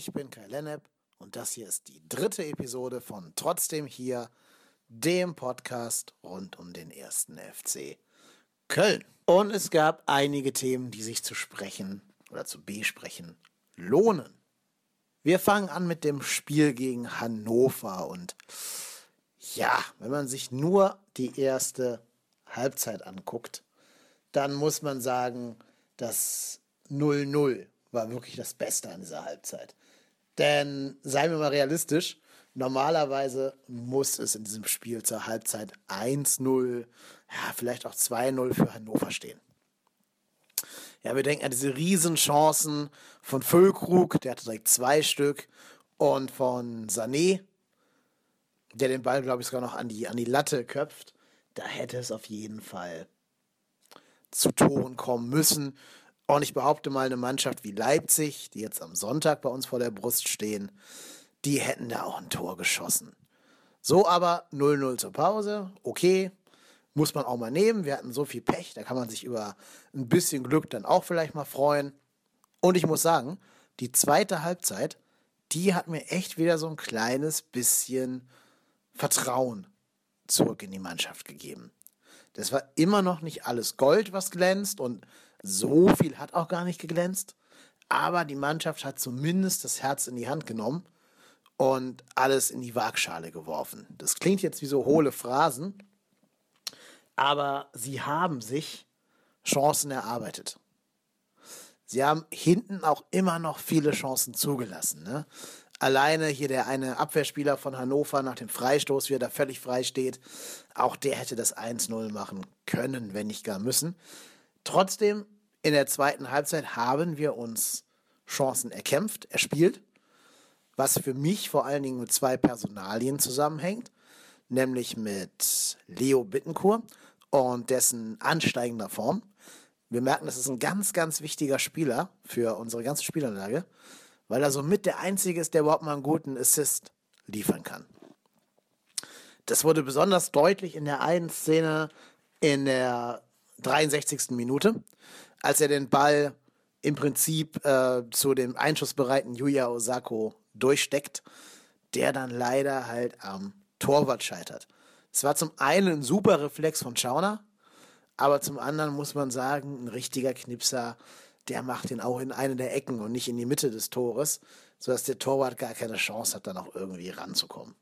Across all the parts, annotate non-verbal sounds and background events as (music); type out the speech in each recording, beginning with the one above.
Ich bin Kai Lennep und das hier ist die dritte Episode von Trotzdem hier, dem Podcast rund um den ersten FC Köln. Und es gab einige Themen, die sich zu sprechen oder zu besprechen lohnen. Wir fangen an mit dem Spiel gegen Hannover und ja, wenn man sich nur die erste Halbzeit anguckt, dann muss man sagen, das 0-0 war wirklich das Beste an dieser Halbzeit. Denn seien wir mal realistisch, normalerweise muss es in diesem Spiel zur Halbzeit 1-0, ja, vielleicht auch 2-0 für Hannover stehen. Ja, wir denken an diese Riesenchancen von Füllkrug, der hatte direkt zwei Stück, und von Sané, der den Ball, glaube ich, sogar noch an die, an die Latte köpft. Da hätte es auf jeden Fall zu Toren kommen müssen. Und ich behaupte mal, eine Mannschaft wie Leipzig, die jetzt am Sonntag bei uns vor der Brust stehen, die hätten da auch ein Tor geschossen. So aber 0-0 zur Pause, okay, muss man auch mal nehmen. Wir hatten so viel Pech, da kann man sich über ein bisschen Glück dann auch vielleicht mal freuen. Und ich muss sagen, die zweite Halbzeit, die hat mir echt wieder so ein kleines bisschen Vertrauen zurück in die Mannschaft gegeben. Das war immer noch nicht alles Gold, was glänzt und so viel hat auch gar nicht geglänzt. Aber die Mannschaft hat zumindest das Herz in die Hand genommen und alles in die Waagschale geworfen. Das klingt jetzt wie so hohle Phrasen, aber sie haben sich Chancen erarbeitet. Sie haben hinten auch immer noch viele Chancen zugelassen. Ne? Alleine hier der eine Abwehrspieler von Hannover nach dem Freistoß, wie er da völlig frei steht, auch der hätte das 1-0 machen können, wenn nicht gar müssen. Trotzdem, in der zweiten Halbzeit haben wir uns Chancen erkämpft, erspielt, was für mich vor allen Dingen mit zwei Personalien zusammenhängt, nämlich mit Leo Bittencourt und dessen ansteigender Form. Wir merken, das ist ein ganz, ganz wichtiger Spieler für unsere ganze Spielanlage weil er somit der Einzige ist, der überhaupt mal einen guten Assist liefern kann. Das wurde besonders deutlich in der einen Szene in der 63. Minute, als er den Ball im Prinzip äh, zu dem einschussbereiten Yuya Osako durchsteckt, der dann leider halt am Torwart scheitert. Es war zum einen ein super Reflex von Schauner, aber zum anderen muss man sagen, ein richtiger Knipser der macht ihn auch in eine der Ecken und nicht in die Mitte des Tores, sodass der Torwart gar keine Chance hat, da noch irgendwie ranzukommen.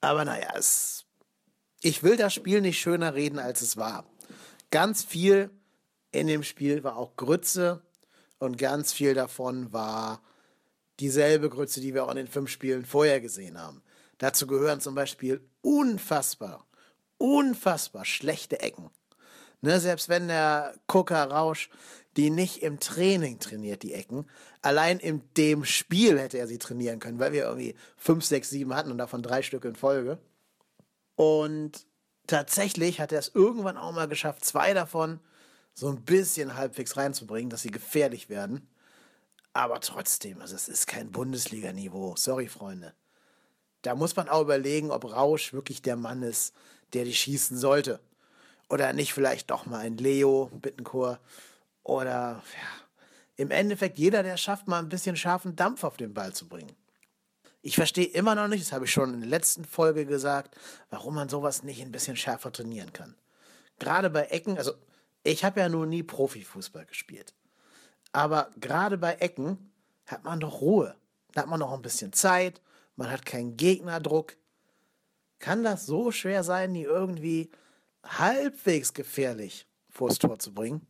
Aber naja, es, ich will das Spiel nicht schöner reden, als es war. Ganz viel in dem Spiel war auch Grütze und ganz viel davon war dieselbe Grütze, die wir auch in den fünf Spielen vorher gesehen haben. Dazu gehören zum Beispiel unfassbar, unfassbar schlechte Ecken. Ne, selbst wenn der Coca Rausch die nicht im Training trainiert, die Ecken. Allein in dem Spiel hätte er sie trainieren können, weil wir irgendwie fünf, sechs, sieben hatten und davon drei Stück in Folge. Und tatsächlich hat er es irgendwann auch mal geschafft, zwei davon so ein bisschen halbwegs reinzubringen, dass sie gefährlich werden. Aber trotzdem, also es ist kein Bundesliga-Niveau. Sorry, Freunde. Da muss man auch überlegen, ob Rausch wirklich der Mann ist, der die schießen sollte. Oder nicht vielleicht doch mal ein Leo Bittencourt oder ja, im Endeffekt jeder, der schafft, mal ein bisschen scharfen Dampf auf den Ball zu bringen. Ich verstehe immer noch nicht, das habe ich schon in der letzten Folge gesagt, warum man sowas nicht ein bisschen schärfer trainieren kann. Gerade bei Ecken, also ich habe ja nur nie Profifußball gespielt. Aber gerade bei Ecken hat man doch Ruhe. Da hat man noch ein bisschen Zeit, man hat keinen Gegnerdruck. Kann das so schwer sein, die irgendwie halbwegs gefährlich vors Tor zu bringen?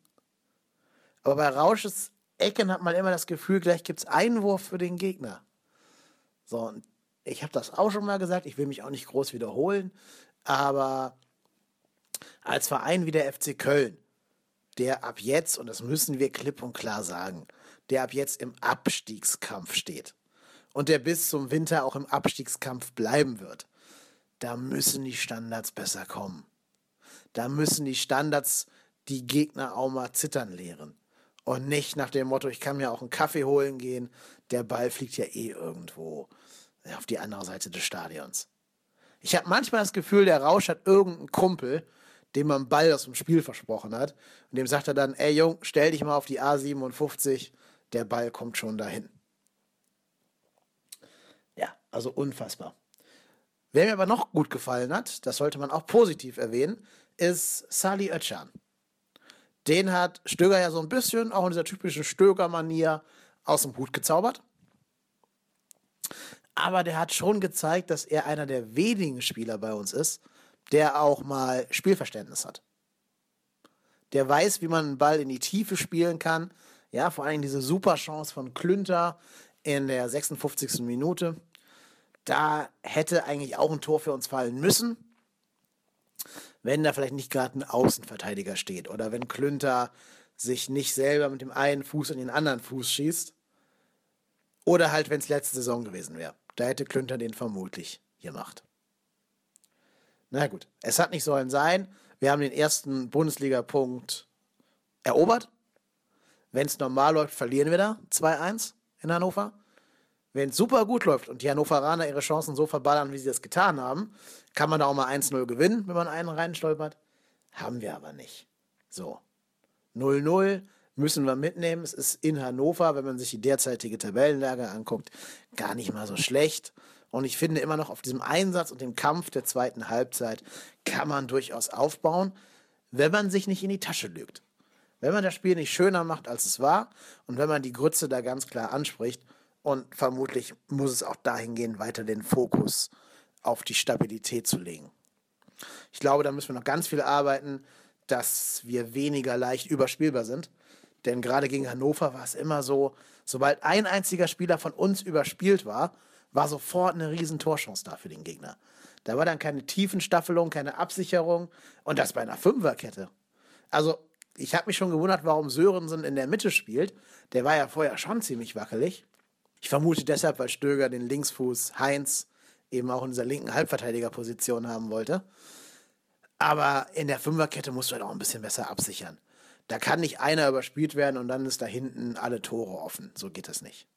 Aber bei Rausches Ecken hat man immer das Gefühl, gleich gibt es Einwurf für den Gegner. So, und ich habe das auch schon mal gesagt, ich will mich auch nicht groß wiederholen, aber als Verein wie der FC Köln, der ab jetzt, und das müssen wir klipp und klar sagen, der ab jetzt im Abstiegskampf steht und der bis zum Winter auch im Abstiegskampf bleiben wird, da müssen die Standards besser kommen. Da müssen die Standards die Gegner auch mal zittern lehren. Und nicht nach dem Motto, ich kann mir auch einen Kaffee holen gehen, der Ball fliegt ja eh irgendwo auf die andere Seite des Stadions. Ich habe manchmal das Gefühl, der Rausch hat irgendeinen Kumpel, dem man Ball aus dem Spiel versprochen hat. Und dem sagt er dann, ey Jung, stell dich mal auf die A57, der Ball kommt schon dahin. Ja, also unfassbar. Wer mir aber noch gut gefallen hat, das sollte man auch positiv erwähnen, ist Sali Özcan. Den hat Stöger ja so ein bisschen, auch in dieser typischen Stöger-Manier, aus dem Hut gezaubert. Aber der hat schon gezeigt, dass er einer der wenigen Spieler bei uns ist, der auch mal Spielverständnis hat. Der weiß, wie man einen Ball in die Tiefe spielen kann. Ja, vor allem diese super Chance von Klünter in der 56. Minute. Da hätte eigentlich auch ein Tor für uns fallen müssen, wenn da vielleicht nicht gerade ein Außenverteidiger steht oder wenn Klünter sich nicht selber mit dem einen Fuß in den anderen Fuß schießt. Oder halt, wenn es letzte Saison gewesen wäre. Da hätte Klünter den vermutlich gemacht. Na gut, es hat nicht sollen sein. Wir haben den ersten Bundesliga-Punkt erobert. Wenn es normal läuft, verlieren wir da 2-1 in Hannover. Wenn es super gut läuft und die Hannoveraner ihre Chancen so verballern, wie sie das getan haben, kann man da auch mal 1-0 gewinnen, wenn man einen reinstolpert. Haben wir aber nicht. So. 0-0 müssen wir mitnehmen. Es ist in Hannover, wenn man sich die derzeitige Tabellenlage anguckt, gar nicht mal so schlecht. Und ich finde immer noch auf diesem Einsatz und dem Kampf der zweiten Halbzeit kann man durchaus aufbauen, wenn man sich nicht in die Tasche lügt. Wenn man das Spiel nicht schöner macht, als es war und wenn man die Grütze da ganz klar anspricht und vermutlich muss es auch dahin gehen, weiter den Fokus auf die Stabilität zu legen. Ich glaube, da müssen wir noch ganz viel arbeiten, dass wir weniger leicht überspielbar sind. Denn gerade gegen Hannover war es immer so, sobald ein einziger Spieler von uns überspielt war, war sofort eine riesen Torchance da für den Gegner. Da war dann keine Tiefenstaffelung, keine Absicherung und das bei einer Fünferkette. Also, ich habe mich schon gewundert, warum Sörensen in der Mitte spielt. Der war ja vorher schon ziemlich wackelig. Ich vermute deshalb, weil Stöger den Linksfuß Heinz eben auch in dieser linken Halbverteidigerposition haben wollte. Aber in der Fünferkette musst du halt auch ein bisschen besser absichern. Da kann nicht einer überspielt werden und dann ist da hinten alle Tore offen. So geht das nicht.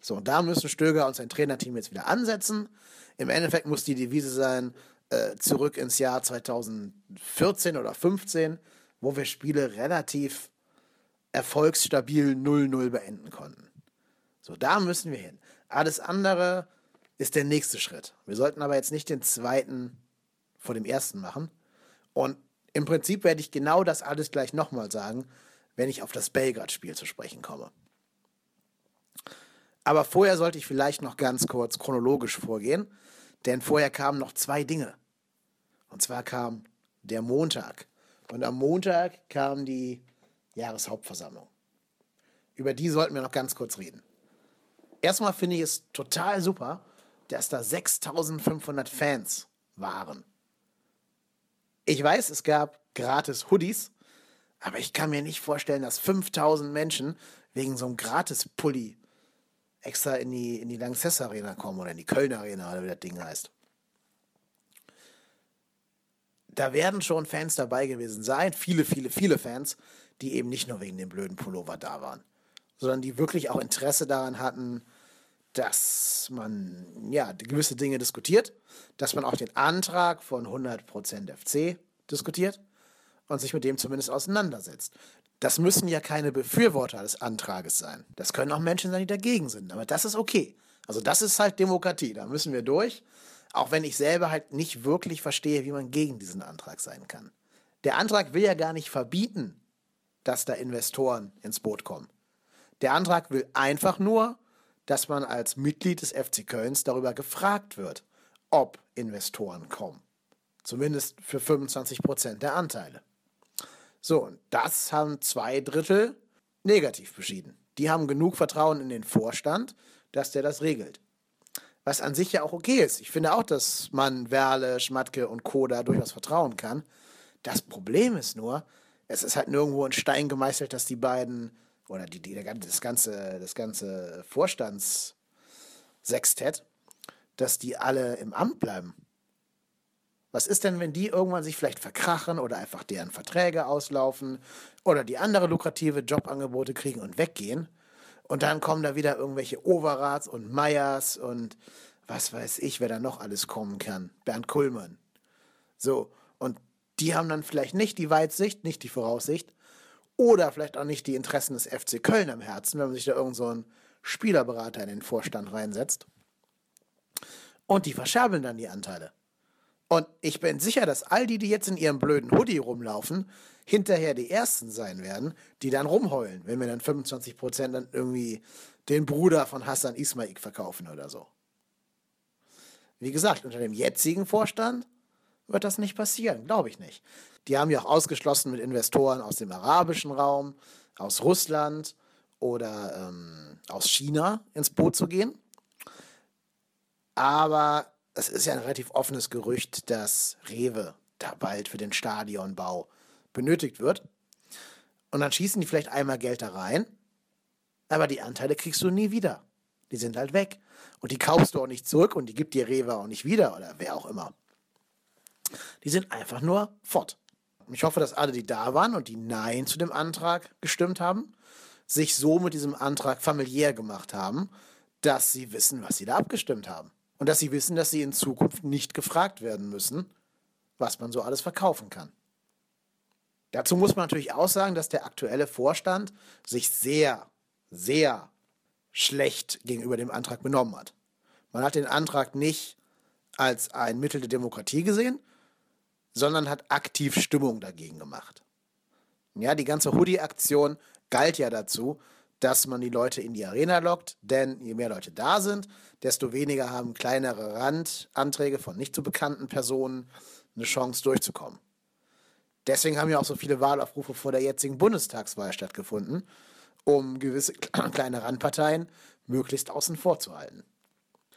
So, und da müssen Stöger und sein Trainerteam jetzt wieder ansetzen. Im Endeffekt muss die Devise sein, äh, zurück ins Jahr 2014 oder 15, wo wir Spiele relativ erfolgsstabil 0-0 beenden konnten. So, da müssen wir hin. Alles andere ist der nächste Schritt. Wir sollten aber jetzt nicht den zweiten vor dem ersten machen. Und im Prinzip werde ich genau das alles gleich nochmal sagen, wenn ich auf das Belgrad-Spiel zu sprechen komme. Aber vorher sollte ich vielleicht noch ganz kurz chronologisch vorgehen, denn vorher kamen noch zwei Dinge. Und zwar kam der Montag. Und am Montag kam die Jahreshauptversammlung. Über die sollten wir noch ganz kurz reden. Erstmal finde ich es total super, dass da 6500 Fans waren. Ich weiß, es gab gratis Hoodies, aber ich kann mir nicht vorstellen, dass 5000 Menschen wegen so einem gratis Pulli extra in die, in die Lanxess Arena kommen oder in die Köln Arena oder wie das Ding heißt. Da werden schon Fans dabei gewesen sein, viele, viele, viele Fans, die eben nicht nur wegen dem blöden Pullover da waren, sondern die wirklich auch Interesse daran hatten, dass man ja gewisse Dinge diskutiert, dass man auch den Antrag von 100% FC diskutiert und sich mit dem zumindest auseinandersetzt. Das müssen ja keine Befürworter des Antrages sein. Das können auch Menschen sein, die dagegen sind. Aber das ist okay. Also das ist halt Demokratie. Da müssen wir durch. Auch wenn ich selber halt nicht wirklich verstehe, wie man gegen diesen Antrag sein kann. Der Antrag will ja gar nicht verbieten, dass da Investoren ins Boot kommen. Der Antrag will einfach nur, dass man als Mitglied des FC Kölns darüber gefragt wird, ob Investoren kommen. Zumindest für 25 Prozent der Anteile. So, und das haben zwei Drittel negativ beschieden. Die haben genug Vertrauen in den Vorstand, dass der das regelt. Was an sich ja auch okay ist. Ich finde auch, dass man Werle, Schmatke und Koda durchaus vertrauen kann. Das Problem ist nur, es ist halt nirgendwo in Stein gemeißelt, dass die beiden oder die, die, das ganze, das ganze Vorstandssextett, dass die alle im Amt bleiben. Was ist denn, wenn die irgendwann sich vielleicht verkrachen oder einfach deren Verträge auslaufen oder die andere lukrative Jobangebote kriegen und weggehen? Und dann kommen da wieder irgendwelche Overrats und Meyers und was weiß ich, wer da noch alles kommen kann. Bernd Kuhlmann. So, und die haben dann vielleicht nicht die Weitsicht, nicht die Voraussicht oder vielleicht auch nicht die Interessen des FC Köln am Herzen, wenn man sich da irgend so Spielerberater in den Vorstand reinsetzt. Und die verscherbeln dann die Anteile. Und ich bin sicher, dass all die, die jetzt in ihrem blöden Hoodie rumlaufen, hinterher die Ersten sein werden, die dann rumheulen, wenn wir dann 25% dann irgendwie den Bruder von Hassan Ismail verkaufen oder so. Wie gesagt, unter dem jetzigen Vorstand wird das nicht passieren, glaube ich nicht. Die haben ja auch ausgeschlossen mit Investoren aus dem arabischen Raum, aus Russland oder ähm, aus China ins Boot zu gehen. Aber es ist ja ein relativ offenes Gerücht, dass Rewe da bald für den Stadionbau benötigt wird. Und dann schießen die vielleicht einmal Geld da rein, aber die Anteile kriegst du nie wieder. Die sind halt weg. Und die kaufst du auch nicht zurück und die gibt dir Rewe auch nicht wieder oder wer auch immer. Die sind einfach nur fort. Ich hoffe, dass alle, die da waren und die Nein zu dem Antrag gestimmt haben, sich so mit diesem Antrag familiär gemacht haben, dass sie wissen, was sie da abgestimmt haben. Und dass sie wissen, dass sie in Zukunft nicht gefragt werden müssen, was man so alles verkaufen kann. Dazu muss man natürlich auch sagen, dass der aktuelle Vorstand sich sehr, sehr schlecht gegenüber dem Antrag benommen hat. Man hat den Antrag nicht als ein Mittel der Demokratie gesehen, sondern hat aktiv Stimmung dagegen gemacht. Ja, die ganze Hoodie-Aktion galt ja dazu, dass man die Leute in die Arena lockt, denn je mehr Leute da sind, desto weniger haben kleinere Randanträge von nicht so bekannten Personen eine Chance durchzukommen. Deswegen haben ja auch so viele Wahlaufrufe vor der jetzigen Bundestagswahl stattgefunden, um gewisse (clears throat) kleine Randparteien möglichst außen vor zu halten.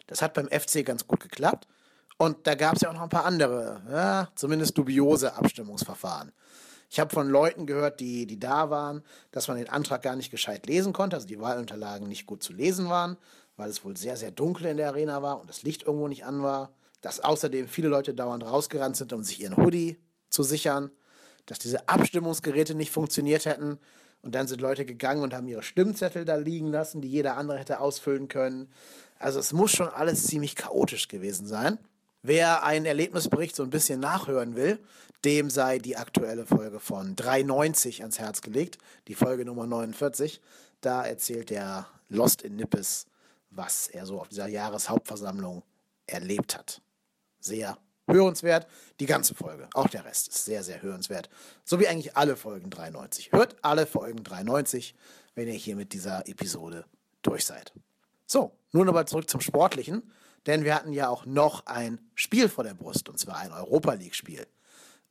Das hat beim FC ganz gut geklappt. Und da gab es ja auch noch ein paar andere, ja, zumindest dubiose Abstimmungsverfahren. Ich habe von Leuten gehört, die, die da waren, dass man den Antrag gar nicht gescheit lesen konnte, also die Wahlunterlagen nicht gut zu lesen waren, weil es wohl sehr, sehr dunkel in der Arena war und das Licht irgendwo nicht an war. Dass außerdem viele Leute dauernd rausgerannt sind, um sich ihren Hoodie zu sichern. Dass diese Abstimmungsgeräte nicht funktioniert hätten. Und dann sind Leute gegangen und haben ihre Stimmzettel da liegen lassen, die jeder andere hätte ausfüllen können. Also es muss schon alles ziemlich chaotisch gewesen sein. Wer einen Erlebnisbericht so ein bisschen nachhören will, dem sei die aktuelle Folge von 390 ans Herz gelegt, die Folge Nummer 49. Da erzählt der Lost in Nippes, was er so auf dieser Jahreshauptversammlung erlebt hat. Sehr hörenswert, die ganze Folge. Auch der Rest ist sehr, sehr hörenswert. So wie eigentlich alle Folgen 93. Hört alle Folgen 93, wenn ihr hier mit dieser Episode durch seid. So, nun aber zurück zum Sportlichen denn wir hatten ja auch noch ein Spiel vor der Brust, und zwar ein Europa League-Spiel.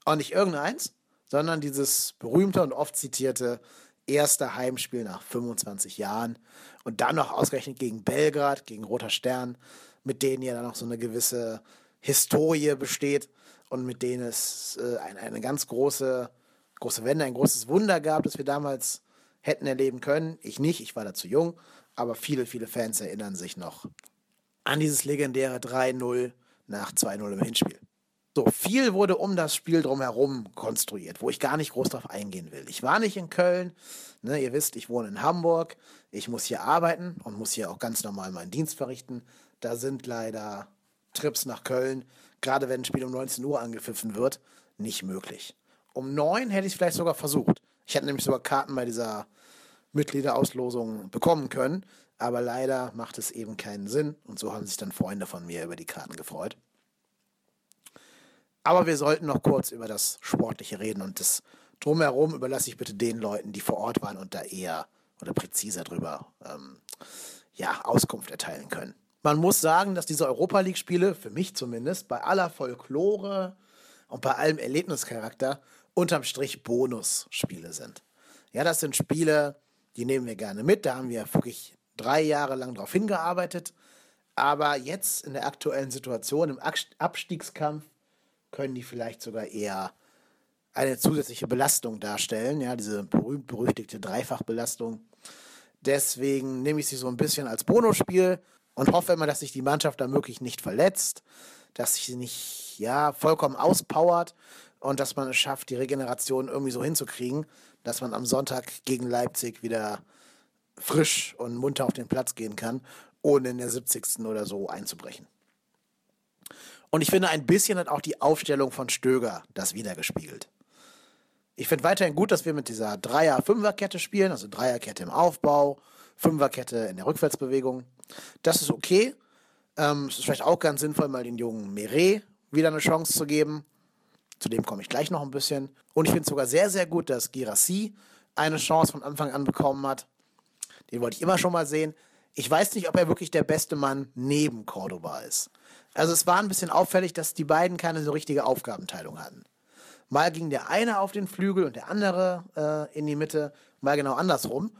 Und nicht irgendeins, sondern dieses berühmte und oft zitierte erste Heimspiel nach 25 Jahren und dann noch ausgerechnet gegen Belgrad, gegen Roter Stern, mit denen ja dann noch so eine gewisse Historie besteht und mit denen es äh, eine, eine ganz große, große Wende, ein großes Wunder gab, das wir damals hätten erleben können. Ich nicht, ich war da zu jung, aber viele, viele Fans erinnern sich noch an dieses legendäre 3-0 nach 2-0 im Hinspiel. So, viel wurde um das Spiel drumherum konstruiert, wo ich gar nicht groß drauf eingehen will. Ich war nicht in Köln, ne, ihr wisst, ich wohne in Hamburg, ich muss hier arbeiten und muss hier auch ganz normal meinen Dienst verrichten. Da sind leider Trips nach Köln, gerade wenn ein Spiel um 19 Uhr angepfiffen wird, nicht möglich. Um 9 hätte ich es vielleicht sogar versucht. Ich hätte nämlich sogar Karten bei dieser Mitgliederauslosung bekommen können, aber leider macht es eben keinen Sinn und so haben sich dann Freunde von mir über die Karten gefreut. Aber wir sollten noch kurz über das Sportliche reden und das Drumherum überlasse ich bitte den Leuten, die vor Ort waren und da eher oder präziser drüber ähm, ja, Auskunft erteilen können. Man muss sagen, dass diese Europa League-Spiele, für mich zumindest, bei aller Folklore und bei allem Erlebnischarakter unterm Strich Bonusspiele sind. Ja, das sind Spiele, die nehmen wir gerne mit. Da haben wir wirklich drei Jahre lang darauf hingearbeitet. Aber jetzt in der aktuellen Situation, im Abstiegskampf, können die vielleicht sogar eher eine zusätzliche Belastung darstellen, ja, diese berühmt-berüchtigte Dreifachbelastung. Deswegen nehme ich sie so ein bisschen als Bonusspiel und hoffe immer, dass sich die Mannschaft da möglich nicht verletzt, dass sich sie nicht ja, vollkommen auspowert und dass man es schafft, die Regeneration irgendwie so hinzukriegen, dass man am Sonntag gegen Leipzig wieder frisch und munter auf den Platz gehen kann, ohne in der 70. oder so einzubrechen. Und ich finde, ein bisschen hat auch die Aufstellung von Stöger das wiedergespiegelt. Ich finde weiterhin gut, dass wir mit dieser Dreier-Fünfer-Kette spielen, also Dreierkette im Aufbau, Fünferkette in der Rückwärtsbewegung. Das ist okay. Ähm, es ist vielleicht auch ganz sinnvoll, mal den jungen Meret wieder eine Chance zu geben. Zu dem komme ich gleich noch ein bisschen. Und ich finde es sogar sehr, sehr gut, dass Girassi eine Chance von Anfang an bekommen hat. Den wollte ich immer schon mal sehen. Ich weiß nicht, ob er wirklich der beste Mann neben Cordoba ist. Also es war ein bisschen auffällig, dass die beiden keine so richtige Aufgabenteilung hatten. Mal ging der eine auf den Flügel und der andere äh, in die Mitte, mal genau andersrum.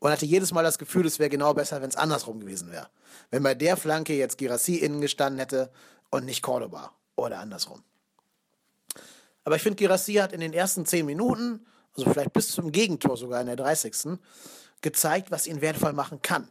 Und hatte jedes Mal das Gefühl, es wäre genau besser, wenn es andersrum gewesen wäre. Wenn bei der Flanke jetzt Girassi innen gestanden hätte und nicht Cordoba. Oder andersrum. Aber ich finde, Girassi hat in den ersten zehn Minuten, also vielleicht bis zum Gegentor sogar in der 30. gezeigt, was ihn wertvoll machen kann.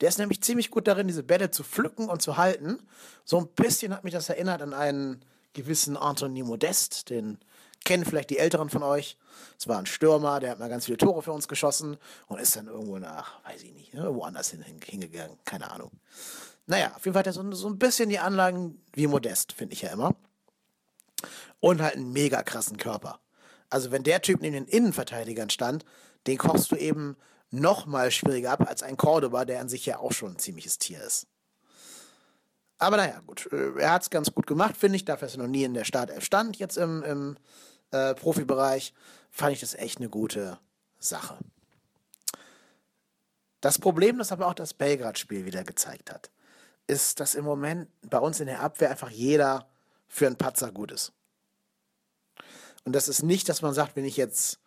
Der ist nämlich ziemlich gut darin, diese Bälle zu pflücken und zu halten. So ein bisschen hat mich das erinnert an einen gewissen Anthony Modest, den kennen vielleicht die Älteren von euch. Es war ein Stürmer, der hat mal ganz viele Tore für uns geschossen und ist dann irgendwo nach, weiß ich nicht, woanders hin, hingegangen, keine Ahnung. Naja, auf jeden Fall hat er so, so ein bisschen die Anlagen wie Modest, finde ich ja immer. Und halt einen mega krassen Körper. Also wenn der Typ neben den Innenverteidigern stand, den kochst du eben noch mal schwieriger ab als ein Cordoba, der an sich ja auch schon ein ziemliches Tier ist. Aber naja, gut. Äh, er hat es ganz gut gemacht, finde ich. Dafür, dass er noch nie in der Startelf stand, jetzt im, im äh, Profibereich, fand ich das echt eine gute Sache. Das Problem, das aber auch das Belgrad-Spiel wieder gezeigt hat, ist, dass im Moment bei uns in der Abwehr einfach jeder für einen Patzer gut ist. Und das ist nicht, dass man sagt, wenn ich jetzt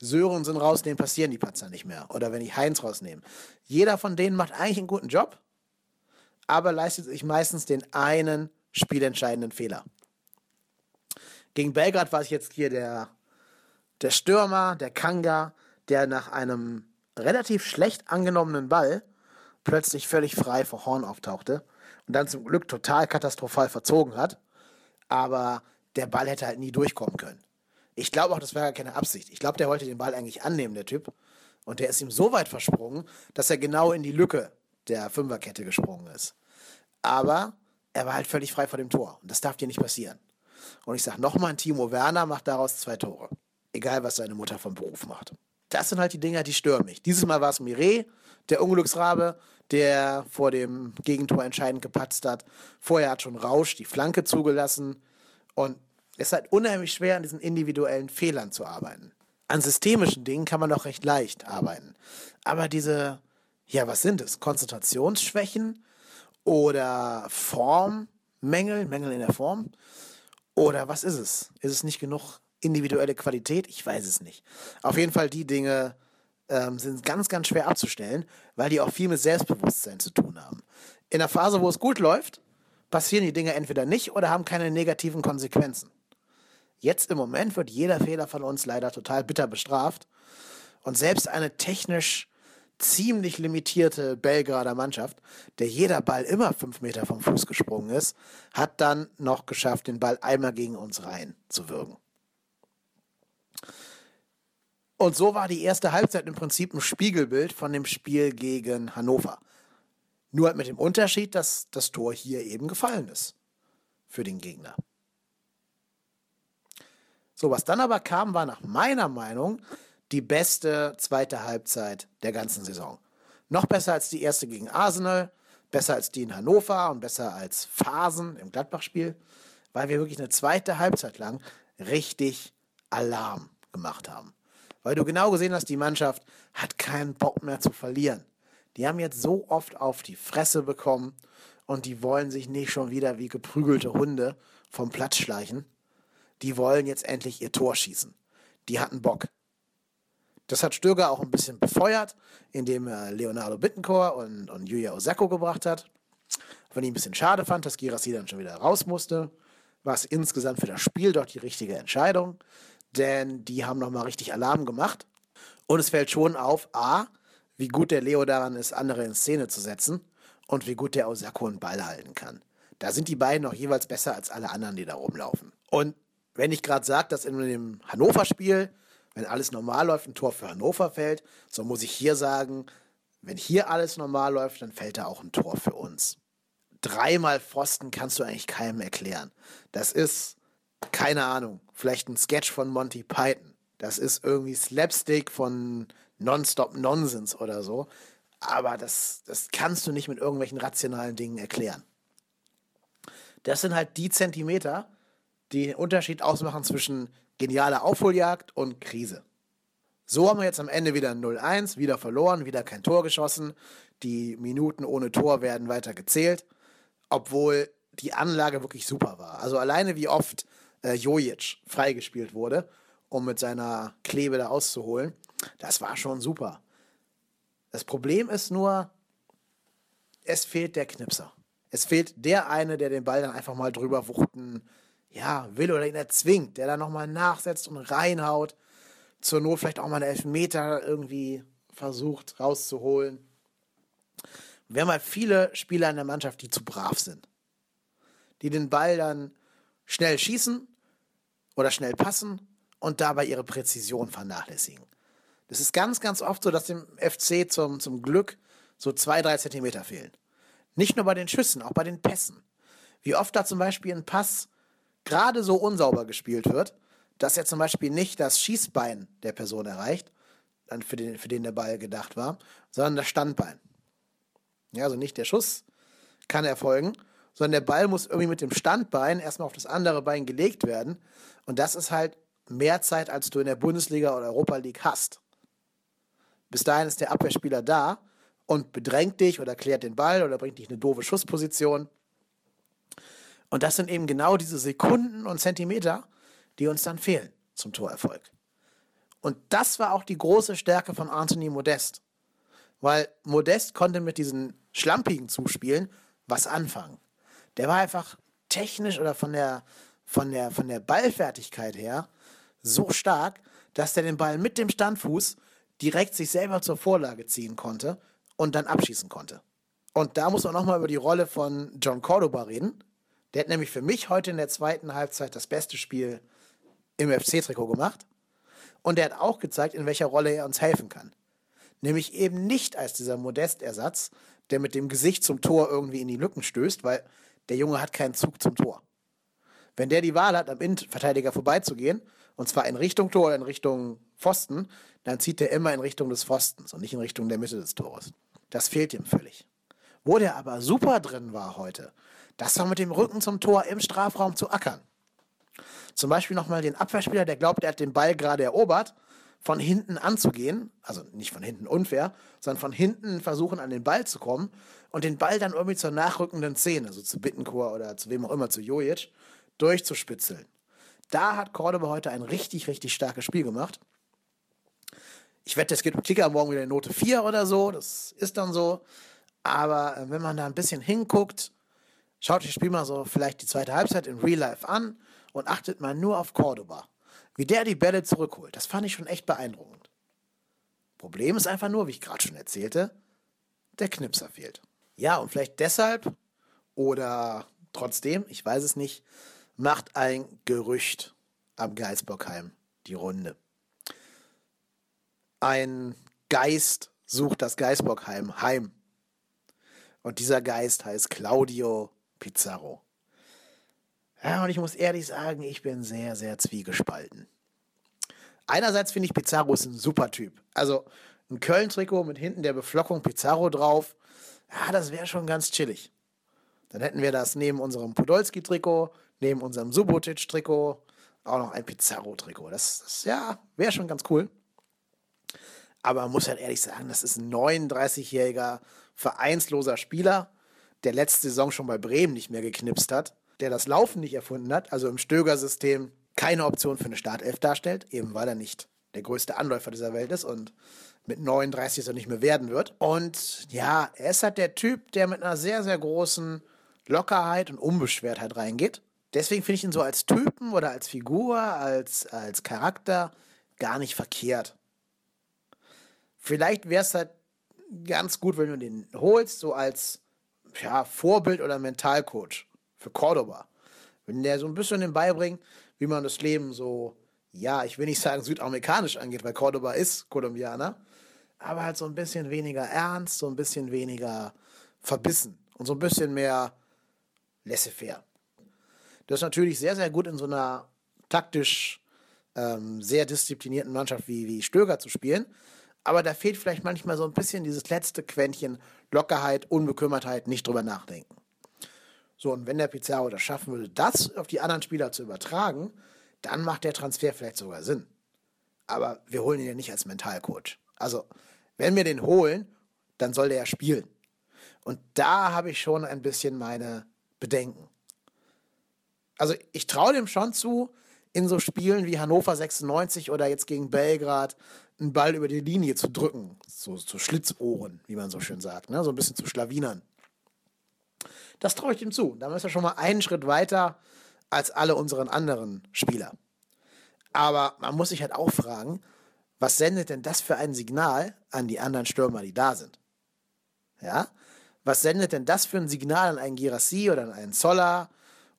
Sörensen rausnehme, passieren die Patzer nicht mehr. Oder wenn ich Heinz rausnehme. Jeder von denen macht eigentlich einen guten Job, aber leistet sich meistens den einen spielentscheidenden Fehler. Gegen Belgrad war es jetzt hier der, der Stürmer, der Kanga, der nach einem relativ schlecht angenommenen Ball plötzlich völlig frei vor Horn auftauchte und dann zum Glück total katastrophal verzogen hat. Aber der Ball hätte halt nie durchkommen können. Ich glaube auch, das war ja keine Absicht. Ich glaube, der wollte den Ball eigentlich annehmen, der Typ. Und der ist ihm so weit versprungen, dass er genau in die Lücke der Fünferkette gesprungen ist. Aber er war halt völlig frei vor dem Tor. Und das darf dir nicht passieren. Und ich sage nochmal, Timo Werner macht daraus zwei Tore. Egal, was seine Mutter vom Beruf macht. Das sind halt die Dinger, die stören mich. Dieses Mal war es Mireille, der Unglücksrabe, der vor dem Gegentor entscheidend gepatzt hat. Vorher hat schon Rausch die Flanke zugelassen. Und es ist halt unheimlich schwer, an diesen individuellen Fehlern zu arbeiten. An systemischen Dingen kann man doch recht leicht arbeiten. Aber diese, ja, was sind es? Konzentrationsschwächen oder Formmängel, Mängel in der Form? Oder was ist es? Ist es nicht genug individuelle Qualität? Ich weiß es nicht. Auf jeden Fall die Dinge ähm, sind ganz, ganz schwer abzustellen, weil die auch viel mit Selbstbewusstsein zu tun haben. In der Phase, wo es gut läuft, passieren die Dinge entweder nicht oder haben keine negativen Konsequenzen. Jetzt im Moment wird jeder Fehler von uns leider total bitter bestraft. Und selbst eine technisch ziemlich limitierte Belgrader Mannschaft, der jeder Ball immer fünf Meter vom Fuß gesprungen ist, hat dann noch geschafft, den Ball einmal gegen uns rein zu wirken. Und so war die erste Halbzeit im Prinzip ein Spiegelbild von dem Spiel gegen Hannover. Nur mit dem Unterschied, dass das Tor hier eben gefallen ist für den Gegner. So, was dann aber kam, war nach meiner Meinung die beste zweite Halbzeit der ganzen Saison. Noch besser als die erste gegen Arsenal, besser als die in Hannover und besser als Phasen im Gladbach-Spiel, weil wir wirklich eine zweite Halbzeit lang richtig Alarm gemacht haben. Weil du genau gesehen hast, die Mannschaft hat keinen Bock mehr zu verlieren. Die haben jetzt so oft auf die Fresse bekommen und die wollen sich nicht schon wieder wie geprügelte Hunde vom Platz schleichen. Die wollen jetzt endlich ihr Tor schießen. Die hatten Bock. Das hat Stöger auch ein bisschen befeuert, indem er Leonardo Bittencourt und, und Yuya Osako gebracht hat. Wenn ich ein bisschen schade fand, dass Girassi dann schon wieder raus musste, war es insgesamt für das Spiel doch die richtige Entscheidung, denn die haben nochmal richtig Alarm gemacht. Und es fällt schon auf, a, wie gut der Leo daran ist, andere in Szene zu setzen und wie gut der Osako einen Ball halten kann. Da sind die beiden noch jeweils besser als alle anderen, die da rumlaufen. Und wenn ich gerade sage, dass in dem Hannover-Spiel wenn alles normal läuft, ein Tor für Hannover fällt, so muss ich hier sagen, wenn hier alles normal läuft, dann fällt da auch ein Tor für uns. dreimal Pfosten kannst du eigentlich keinem erklären. Das ist, keine Ahnung, vielleicht ein Sketch von Monty Python. Das ist irgendwie Slapstick von Nonstop Nonsense oder so. Aber das, das kannst du nicht mit irgendwelchen rationalen Dingen erklären. Das sind halt die Zentimeter, die den Unterschied ausmachen zwischen genialer Aufholjagd und Krise. So haben wir jetzt am Ende wieder 0-1, wieder verloren, wieder kein Tor geschossen. Die Minuten ohne Tor werden weiter gezählt, obwohl die Anlage wirklich super war. Also alleine wie oft äh, Jojic freigespielt wurde, um mit seiner Klebe da auszuholen, das war schon super. Das Problem ist nur, es fehlt der Knipser. Es fehlt der eine, der den Ball dann einfach mal drüber wuchten, ja, will oder ihn erzwingt, der dann nochmal nachsetzt und reinhaut. Zur Not vielleicht auch mal einen Elfmeter irgendwie versucht rauszuholen. Wir haben halt viele Spieler in der Mannschaft, die zu brav sind. Die den Ball dann schnell schießen oder schnell passen und dabei ihre Präzision vernachlässigen. Das ist ganz, ganz oft so, dass dem FC zum, zum Glück so zwei, drei Zentimeter fehlen. Nicht nur bei den Schüssen, auch bei den Pässen. Wie oft da zum Beispiel ein Pass gerade so unsauber gespielt wird, dass er zum Beispiel nicht das Schießbein der Person erreicht, für den, für den der Ball gedacht war, sondern das Standbein. Ja, also nicht der Schuss kann erfolgen, sondern der Ball muss irgendwie mit dem Standbein erstmal auf das andere Bein gelegt werden. Und das ist halt mehr Zeit, als du in der Bundesliga oder Europa League hast. Bis dahin ist der Abwehrspieler da und bedrängt dich oder klärt den Ball oder bringt dich in eine doofe Schussposition. Und das sind eben genau diese Sekunden und Zentimeter, die uns dann fehlen zum Torerfolg. Und das war auch die große Stärke von Anthony Modest. Weil Modest konnte mit diesen schlampigen Zuspielen was anfangen. Der war einfach technisch oder von der, von der, von der Ballfertigkeit her so stark, dass der den Ball mit dem Standfuß direkt sich selber zur Vorlage ziehen konnte und dann abschießen konnte. Und da muss man nochmal über die Rolle von John Cordoba reden. Der hat nämlich für mich heute in der zweiten Halbzeit das beste Spiel im FC-Trikot gemacht. Und er hat auch gezeigt, in welcher Rolle er uns helfen kann. Nämlich eben nicht als dieser Modestersatz, der mit dem Gesicht zum Tor irgendwie in die Lücken stößt, weil der Junge hat keinen Zug zum Tor. Wenn der die Wahl hat, am Innenverteidiger vorbeizugehen, und zwar in Richtung Tor oder in Richtung Pfosten, dann zieht er immer in Richtung des Pfostens und nicht in Richtung der Mitte des Tores. Das fehlt ihm völlig. Wo der aber super drin war heute, das war mit dem Rücken zum Tor im Strafraum zu ackern. Zum Beispiel nochmal den Abwehrspieler, der glaubt, er hat den Ball gerade erobert, von hinten anzugehen, also nicht von hinten unfair, sondern von hinten versuchen, an den Ball zu kommen und den Ball dann irgendwie zur nachrückenden Szene, also zu Bittenkur oder zu wem auch immer, zu Jojic, durchzuspitzeln. Da hat Cordoba heute ein richtig, richtig starkes Spiel gemacht. Ich wette, es gibt im Kicker morgen wieder eine Note 4 oder so, das ist dann so. Aber äh, wenn man da ein bisschen hinguckt, schaut das Spiel mal so vielleicht die zweite Halbzeit in Real Life an und achtet mal nur auf Cordoba. Wie der die Bälle zurückholt, das fand ich schon echt beeindruckend. Problem ist einfach nur, wie ich gerade schon erzählte, der Knipser fehlt. Ja, und vielleicht deshalb oder trotzdem, ich weiß es nicht, macht ein Gerücht am Geisbockheim die Runde. Ein Geist sucht das Geisbockheim heim. Und dieser Geist heißt Claudio Pizarro. Ja, und ich muss ehrlich sagen, ich bin sehr, sehr zwiegespalten. Einerseits finde ich Pizarro ist ein super Typ. Also ein Köln-Trikot mit hinten der Beflockung Pizarro drauf. Ja, das wäre schon ganz chillig. Dann hätten wir das neben unserem Podolski-Trikot, neben unserem Subotic-Trikot, auch noch ein Pizarro-Trikot. Das, das, ja, wäre schon ganz cool. Aber man muss halt ehrlich sagen, das ist ein 39-jähriger, vereinsloser Spieler, der letzte Saison schon bei Bremen nicht mehr geknipst hat, der das Laufen nicht erfunden hat, also im Stöger-System keine Option für eine Startelf darstellt, eben weil er nicht der größte Anläufer dieser Welt ist und mit 39 so nicht mehr werden wird. Und ja, er ist halt der Typ, der mit einer sehr, sehr großen Lockerheit und Unbeschwertheit reingeht. Deswegen finde ich ihn so als Typen oder als Figur, als, als Charakter gar nicht verkehrt. Vielleicht wäre es halt ganz gut, wenn du den holst, so als ja, Vorbild oder Mentalcoach für Cordoba. Wenn der so ein bisschen den beibringt, wie man das Leben so, ja, ich will nicht sagen südamerikanisch angeht, weil Cordoba ist Kolumbianer, aber halt so ein bisschen weniger ernst, so ein bisschen weniger verbissen und so ein bisschen mehr laissez-faire. Das ist natürlich sehr, sehr gut in so einer taktisch ähm, sehr disziplinierten Mannschaft wie, wie Stöger zu spielen. Aber da fehlt vielleicht manchmal so ein bisschen dieses letzte Quäntchen Lockerheit, Unbekümmertheit, nicht drüber nachdenken. So, und wenn der Pizarro das schaffen würde, das auf die anderen Spieler zu übertragen, dann macht der Transfer vielleicht sogar Sinn. Aber wir holen ihn ja nicht als Mentalcoach. Also, wenn wir den holen, dann soll der ja spielen. Und da habe ich schon ein bisschen meine Bedenken. Also, ich traue dem schon zu, in so Spielen wie Hannover 96 oder jetzt gegen Belgrad einen Ball über die Linie zu drücken. So zu Schlitzohren, wie man so schön sagt. Ne? So ein bisschen zu Schlawinern. Das traue ich ihm zu. Da ist er schon mal einen Schritt weiter als alle unseren anderen Spieler. Aber man muss sich halt auch fragen, was sendet denn das für ein Signal an die anderen Stürmer, die da sind? Ja? Was sendet denn das für ein Signal an einen Girassi oder an einen Zoller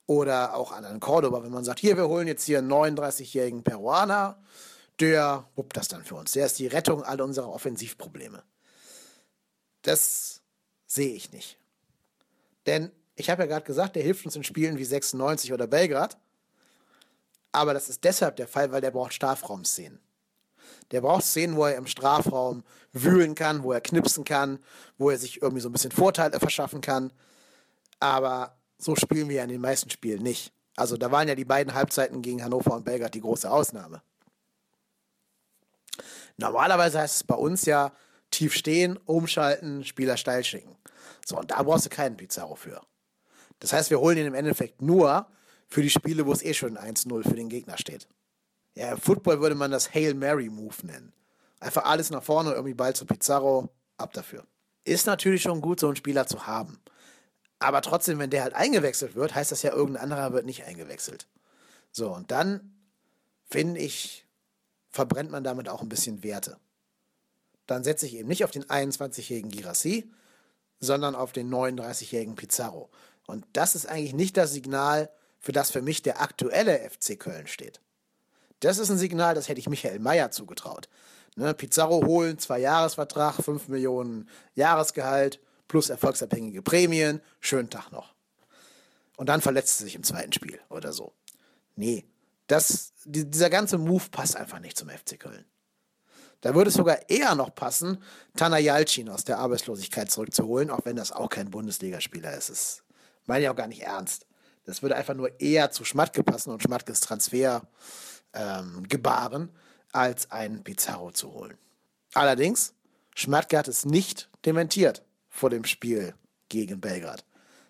oder auch an Cordoba, wenn man sagt, hier, wir holen jetzt hier einen 39-jährigen Peruaner, der wuppt das dann für uns. Der ist die Rettung all unserer Offensivprobleme. Das sehe ich nicht. Denn ich habe ja gerade gesagt, der hilft uns in Spielen wie 96 oder Belgrad. Aber das ist deshalb der Fall, weil der braucht Strafraumszenen. Der braucht Szenen, wo er im Strafraum wühlen kann, wo er knipsen kann, wo er sich irgendwie so ein bisschen Vorteile verschaffen kann. Aber so spielen wir ja in den meisten Spielen nicht. Also da waren ja die beiden Halbzeiten gegen Hannover und Belgrad die große Ausnahme. Normalerweise heißt es bei uns ja tief stehen, umschalten, Spieler steil schicken. So, und da brauchst du keinen Pizarro für. Das heißt, wir holen ihn im Endeffekt nur für die Spiele, wo es eh schon 1-0 für den Gegner steht. Ja, im Football würde man das Hail Mary Move nennen. Einfach alles nach vorne, irgendwie Ball zu Pizarro, ab dafür. Ist natürlich schon gut, so einen Spieler zu haben. Aber trotzdem, wenn der halt eingewechselt wird, heißt das ja, irgendein anderer wird nicht eingewechselt. So, und dann finde ich, verbrennt man damit auch ein bisschen Werte. Dann setze ich eben nicht auf den 21-jährigen Girassi, sondern auf den 39-jährigen Pizarro. Und das ist eigentlich nicht das Signal, für das für mich der aktuelle FC Köln steht. Das ist ein Signal, das hätte ich Michael Mayer zugetraut. Ne, Pizarro holen, zwei Jahresvertrag, 5 Millionen Jahresgehalt, plus erfolgsabhängige Prämien, schönen Tag noch. Und dann verletzt sie sich im zweiten Spiel oder so. Nee, das, dieser ganze Move passt einfach nicht zum FC Köln. Da würde es sogar eher noch passen, Tana Jalcin aus der Arbeitslosigkeit zurückzuholen, auch wenn das auch kein Bundesligaspieler ist. Das meine ich auch gar nicht ernst. Das würde einfach nur eher zu Schmatke passen und Schmatkes Transfer ähm, gebaren, als einen Pizarro zu holen. Allerdings, Schmatke hat es nicht dementiert vor dem Spiel gegen Belgrad.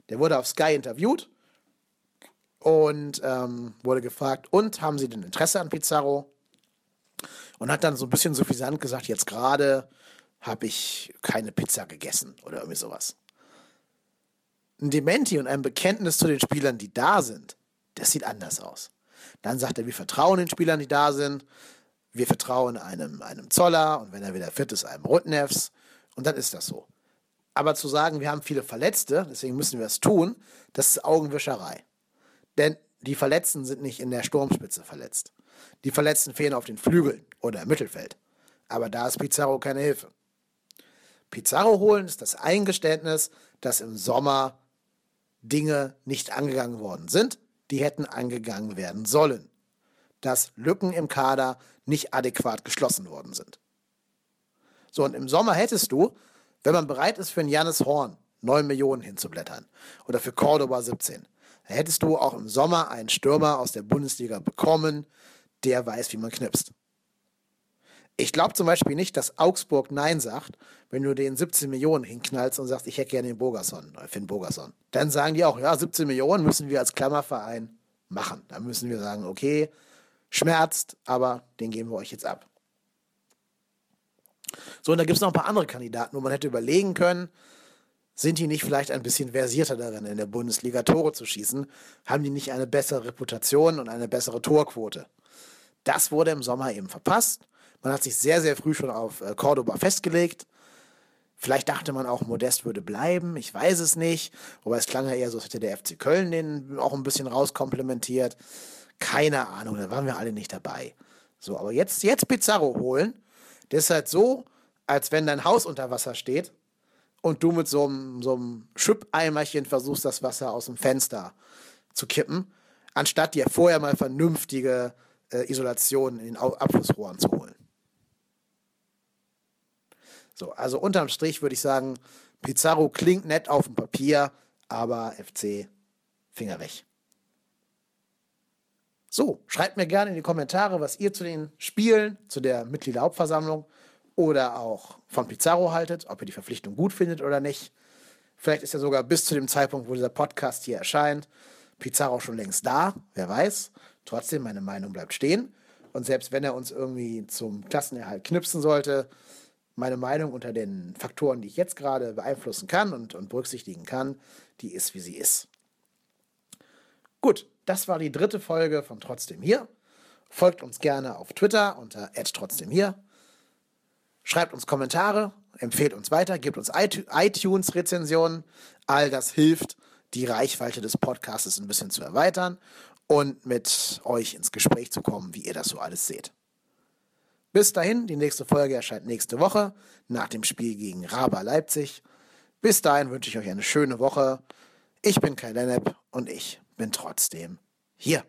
Der wurde auf Sky interviewt und ähm, wurde gefragt, und haben Sie denn Interesse an Pizarro? Und hat dann so ein bisschen suffisant gesagt, jetzt gerade habe ich keine Pizza gegessen oder irgendwie sowas. Ein Dementi und ein Bekenntnis zu den Spielern, die da sind, das sieht anders aus. Dann sagt er, wir vertrauen den Spielern, die da sind. Wir vertrauen einem, einem Zoller und wenn er wieder fit ist, einem Rutnefs. Und dann ist das so. Aber zu sagen, wir haben viele Verletzte, deswegen müssen wir es tun, das ist Augenwischerei. Denn die Verletzten sind nicht in der Sturmspitze verletzt. Die Verletzten fehlen auf den Flügeln oder im Mittelfeld. Aber da ist Pizarro keine Hilfe. Pizarro holen ist das Eingeständnis, dass im Sommer Dinge nicht angegangen worden sind, die hätten angegangen werden sollen. Dass Lücken im Kader nicht adäquat geschlossen worden sind. So, und im Sommer hättest du wenn man bereit ist, für einen Janis Horn 9 Millionen hinzublättern oder für Cordoba 17, dann hättest du auch im Sommer einen Stürmer aus der Bundesliga bekommen, der weiß, wie man knipst. Ich glaube zum Beispiel nicht, dass Augsburg Nein sagt, wenn du den 17 Millionen hinknallst und sagst, ich hätte gerne den Bogerson, oder Finn Bogerson. Dann sagen die auch, ja, 17 Millionen müssen wir als Klammerverein machen. Dann müssen wir sagen, okay, schmerzt, aber den geben wir euch jetzt ab. So, und da gibt es noch ein paar andere Kandidaten, wo man hätte überlegen können, sind die nicht vielleicht ein bisschen versierter darin, in der Bundesliga Tore zu schießen? Haben die nicht eine bessere Reputation und eine bessere Torquote? Das wurde im Sommer eben verpasst. Man hat sich sehr, sehr früh schon auf äh, Cordoba festgelegt. Vielleicht dachte man auch, Modest würde bleiben. Ich weiß es nicht. Wobei es klang ja eher so, als hätte der FC Köln den auch ein bisschen rauskomplementiert. Keine Ahnung, da waren wir alle nicht dabei. So, aber jetzt, jetzt Pizarro holen das ist halt so, als wenn dein Haus unter Wasser steht und du mit so einem, so einem Schüppeimerchen versuchst, das Wasser aus dem Fenster zu kippen, anstatt dir vorher mal vernünftige äh, Isolationen in den Abflussrohren zu holen. So, also unterm Strich würde ich sagen, Pizarro klingt nett auf dem Papier, aber FC Finger weg. So, schreibt mir gerne in die Kommentare, was ihr zu den Spielen, zu der Mitgliederhauptversammlung oder auch von Pizarro haltet, ob ihr die Verpflichtung gut findet oder nicht. Vielleicht ist ja sogar bis zu dem Zeitpunkt, wo dieser Podcast hier erscheint, Pizarro schon längst da, wer weiß. Trotzdem, meine Meinung bleibt stehen. Und selbst wenn er uns irgendwie zum Klassenerhalt knipsen sollte, meine Meinung unter den Faktoren, die ich jetzt gerade beeinflussen kann und, und berücksichtigen kann, die ist, wie sie ist. Gut, das war die dritte Folge von Trotzdem hier. Folgt uns gerne auf Twitter unter trotzdem hier. Schreibt uns Kommentare, empfehlt uns weiter, gebt uns iTunes-Rezensionen. All das hilft, die Reichweite des Podcasts ein bisschen zu erweitern und mit euch ins Gespräch zu kommen, wie ihr das so alles seht. Bis dahin, die nächste Folge erscheint nächste Woche nach dem Spiel gegen Raba Leipzig. Bis dahin wünsche ich euch eine schöne Woche. Ich bin Kai Lennep und ich bin trotzdem hier.